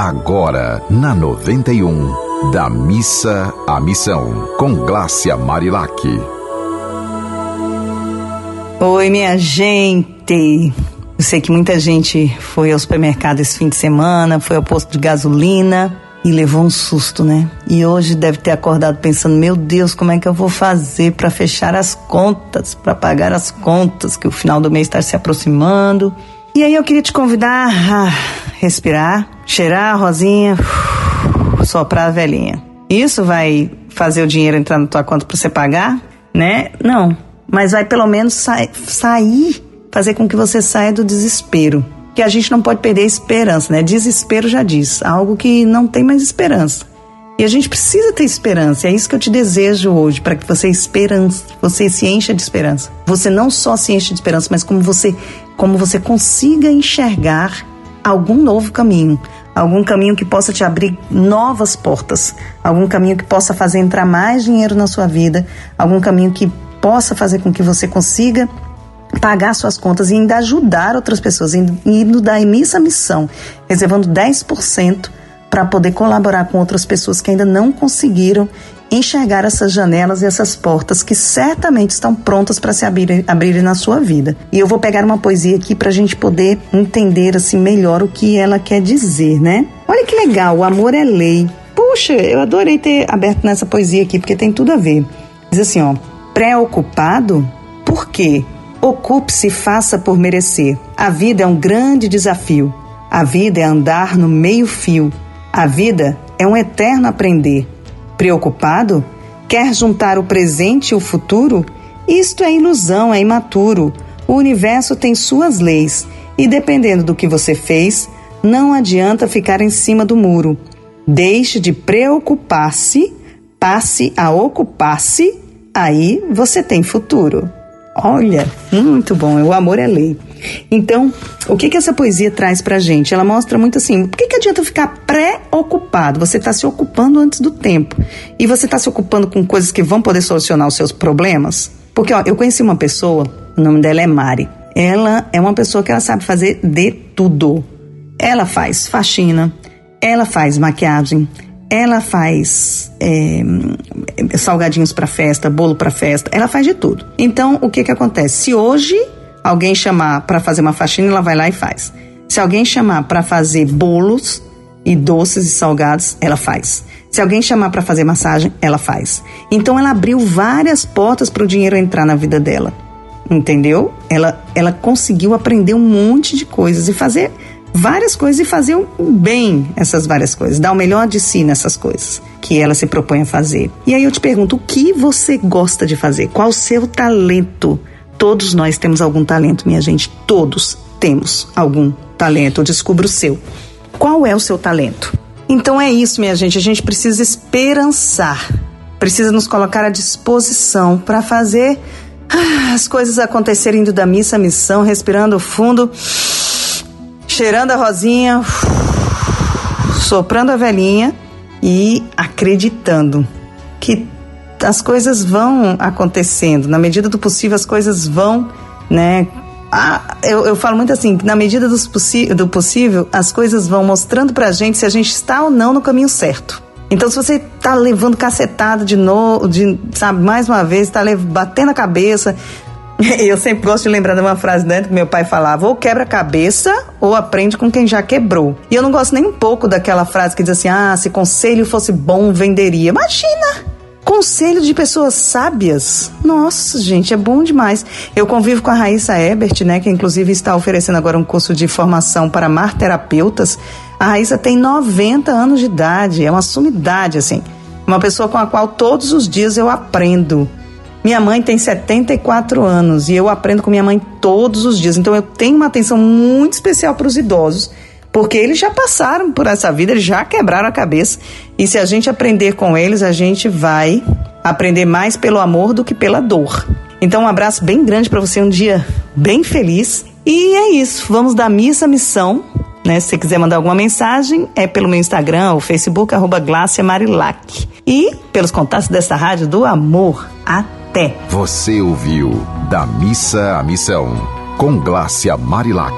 Agora, na 91, da missa à missão, com Glácia Marilac. Oi, minha gente. Eu sei que muita gente foi ao supermercado esse fim de semana, foi ao posto de gasolina e levou um susto, né? E hoje deve ter acordado pensando: meu Deus, como é que eu vou fazer para fechar as contas, para pagar as contas, que o final do mês está se aproximando. E aí eu queria te convidar a respirar, cheirar a rosinha, soprar a velhinha. Isso vai fazer o dinheiro entrar na tua conta para você pagar, né? Não, mas vai pelo menos sa sair fazer com que você saia do desespero. Que a gente não pode perder a esperança, né? Desespero já diz, algo que não tem mais esperança. E a gente precisa ter esperança. É isso que eu te desejo hoje, para que você esperança, você se encha de esperança. Você não só se enche de esperança, mas como você, como você consiga enxergar algum novo caminho, algum caminho que possa te abrir novas portas, algum caminho que possa fazer entrar mais dinheiro na sua vida, algum caminho que possa fazer com que você consiga pagar suas contas e ainda ajudar outras pessoas, indo da imissa missão, reservando 10% para poder colaborar com outras pessoas que ainda não conseguiram enxergar essas janelas e essas portas que certamente estão prontas para se abrir, abrirem na sua vida. E eu vou pegar uma poesia aqui para a gente poder entender assim melhor o que ela quer dizer, né? Olha que legal, o amor é lei. Puxa, eu adorei ter aberto nessa poesia aqui porque tem tudo a ver. Diz assim, ó: preocupado? Por quê? Ocupe-se e faça por merecer. A vida é um grande desafio. A vida é andar no meio-fio. A vida é um eterno aprender. Preocupado? Quer juntar o presente e o futuro? Isto é ilusão, é imaturo. O universo tem suas leis e, dependendo do que você fez, não adianta ficar em cima do muro. Deixe de preocupar-se, passe a ocupar-se, aí você tem futuro. Olha, muito bom, o amor é lei. Então, o que que essa poesia traz pra gente? Ela mostra muito assim, por que, que adianta ficar preocupado? Você está se ocupando antes do tempo. E você está se ocupando com coisas que vão poder solucionar os seus problemas? Porque, ó, eu conheci uma pessoa, o nome dela é Mari. Ela é uma pessoa que ela sabe fazer de tudo. Ela faz faxina, ela faz maquiagem, ela faz é, salgadinhos para festa, bolo para festa, ela faz de tudo. Então, o que que acontece? Se hoje alguém chamar para fazer uma faxina, ela vai lá e faz. Se alguém chamar para fazer bolos e doces e salgados, ela faz. Se alguém chamar para fazer massagem, ela faz. Então, ela abriu várias portas para o dinheiro entrar na vida dela. Entendeu? Ela, ela conseguiu aprender um monte de coisas e fazer várias coisas e fazer bem essas várias coisas, dar o melhor de si nessas coisas que ela se propõe a fazer. E aí eu te pergunto, o que você gosta de fazer? Qual o seu talento? Todos nós temos algum talento, minha gente, todos temos algum talento. Eu descubro o seu. Qual é o seu talento? Então é isso, minha gente, a gente precisa esperançar. Precisa nos colocar à disposição para fazer ah, as coisas acontecerem indo da missa à missão, respirando fundo cheirando a rosinha, soprando a velhinha e acreditando que as coisas vão acontecendo. Na medida do possível, as coisas vão, né? Ah, eu, eu falo muito assim, na medida do, possível, as coisas vão mostrando pra gente se a gente está ou não no caminho certo. Então, se você tá levando cacetada de novo, de, sabe, mais uma vez, tá batendo a cabeça, Eu sempre gosto de lembrar de uma frase né, que meu pai falava: ou quebra a cabeça ou aprende com quem já quebrou. E eu não gosto nem um pouco daquela frase que diz assim: ah, se conselho fosse bom, venderia. Imagina! Conselho de pessoas sábias. Nossa, gente, é bom demais. Eu convivo com a Raíssa Ebert, né, que inclusive está oferecendo agora um curso de formação para marterapeutas. A Raíssa tem 90 anos de idade, é uma sumidade, assim. Uma pessoa com a qual todos os dias eu aprendo. Minha mãe tem 74 anos e eu aprendo com minha mãe todos os dias. Então eu tenho uma atenção muito especial para os idosos, porque eles já passaram por essa vida, eles já quebraram a cabeça. E se a gente aprender com eles, a gente vai aprender mais pelo amor do que pela dor. Então, um abraço bem grande para você, um dia bem feliz. E é isso, vamos da missa à missão. Né? Se você quiser mandar alguma mensagem, é pelo meu Instagram ou Facebook, arroba Marilac. E pelos contatos dessa rádio do amor. Até. Você ouviu Da Missa à Missão, com Glácia Marilac.